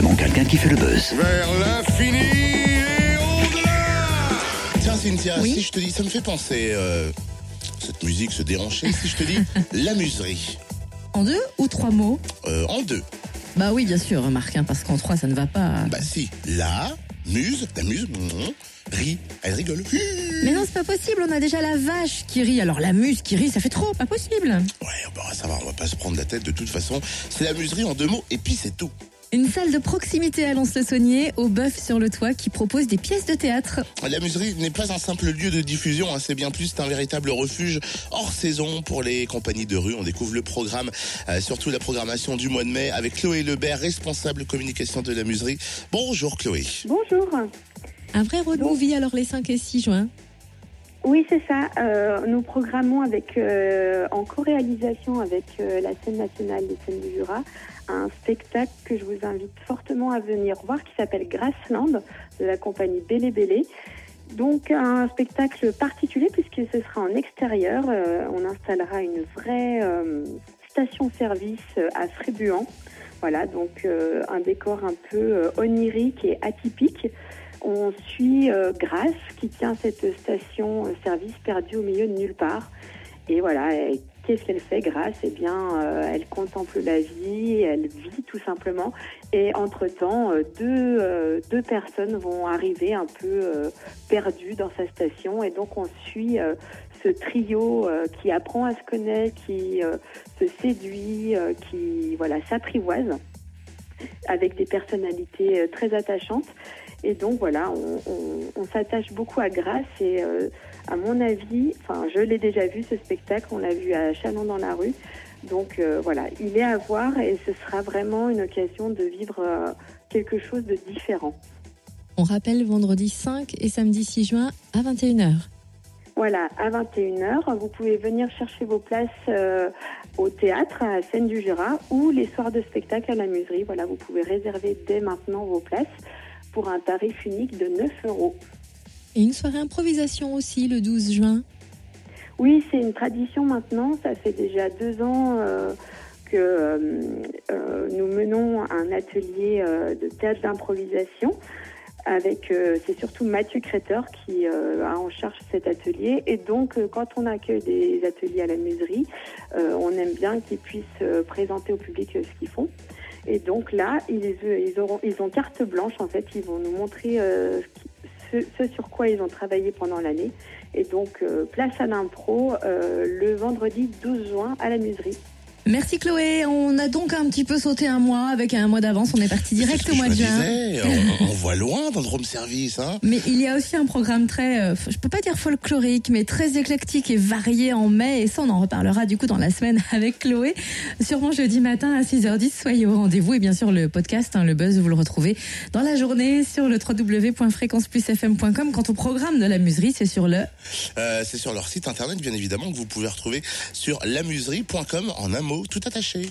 forcément quelqu'un qui fait le buzz. Vers l'infini et au-delà Tiens Cynthia, si je te dis, ça me fait penser, euh, cette musique se déhancher, si je te dis la muserie, En deux ou trois mots euh, en deux. Bah oui, bien sûr, Marc, hein, parce qu'en trois, ça ne va pas. Bah si, la muse, la muse, mhm, rit, elle rigole. Mais non, c'est pas possible, on a déjà la vache qui rit. Alors la muse qui rit, ça fait trop, pas possible. Ouais, bah ça va, on va pas se prendre la tête de toute façon. C'est la muserie en deux mots et puis c'est tout. Une salle de proximité à Lons-le-Saunier, au bœuf sur le toit, qui propose des pièces de théâtre. La muserie n'est pas un simple lieu de diffusion, hein, c'est bien plus, c'est un véritable refuge hors saison pour les compagnies de rue. On découvre le programme, euh, surtout la programmation du mois de mai, avec Chloé Lebert, responsable communication de la muserie. Bonjour Chloé. Bonjour. Un vrai road movie alors les 5 et 6 juin? Oui, c'est ça. Euh, nous programmons avec, euh, en co-réalisation avec euh, la scène nationale des scènes du Jura un spectacle que je vous invite fortement à venir voir qui s'appelle Grassland de la compagnie Bélé Bélé. Donc un spectacle particulier puisque ce sera en extérieur. On installera une vraie station-service à Frébuant. Voilà, donc un décor un peu onirique et atypique. On suit euh, Grace qui tient cette station-service perdue au milieu de nulle part. Et voilà, qu'est-ce qu'elle fait Grace Eh bien, euh, elle contemple la vie, elle vit tout simplement. Et entre-temps, euh, deux, euh, personnes vont arriver un peu euh, perdues dans sa station. Et donc, on suit euh, ce trio euh, qui apprend à se connaître, qui euh, se séduit, euh, qui voilà s'apprivoise avec des personnalités euh, très attachantes. Et donc voilà, on, on- on s'attache beaucoup à Grace et euh, à mon avis, enfin je l'ai déjà vu ce spectacle, on l'a vu à Chalon dans la rue. Donc euh, voilà, il est à voir et ce sera vraiment une occasion de vivre euh, quelque chose de différent. On rappelle vendredi 5 et samedi 6 juin à 21h. Voilà, à 21h, vous pouvez venir chercher vos places euh, au théâtre à Seine du Jura ou les soirs de spectacle à la muserie. Voilà, vous pouvez réserver dès maintenant vos places pour un tarif unique de 9 euros. Et une soirée improvisation aussi le 12 juin. Oui, c'est une tradition maintenant. Ça fait déjà deux ans euh, que euh, euh, nous menons un atelier euh, de théâtre d'improvisation. Avec, c'est surtout Mathieu Créteur qui a en charge cet atelier. Et donc, quand on accueille des ateliers à la muserie, on aime bien qu'ils puissent présenter au public ce qu'ils font. Et donc là, ils, ils, auront, ils ont carte blanche. En fait, ils vont nous montrer euh, ce, sur quoi ils ont travaillé pendant l'année. Et donc, euh, place à l'impro euh, le vendredi 12 juin à la muserie. Merci Chloé, on a donc un petit peu sauté un mois avec un mois d'avance, on est parti direct au mois de juin. disais, on, on voit loin dans le room service. Hein. Mais il y a aussi un programme très, euh, je peux pas dire folklorique, mais très éclectique et varié en mai. Et ça, on en reparlera du coup dans la semaine avec Chloé. Sûrement jeudi matin à 6h10. Soyez au rendez-vous. Et bien sûr, le podcast, hein, le buzz, vous le retrouvez dans la journée sur le www.fréquenceplusfm.com. Quant au programme de la muserie, c'est sur le Euh, c'est sur leur site internet, bien évidemment, que vous pouvez retrouver sur lamuserie.com en un mot tout attaché.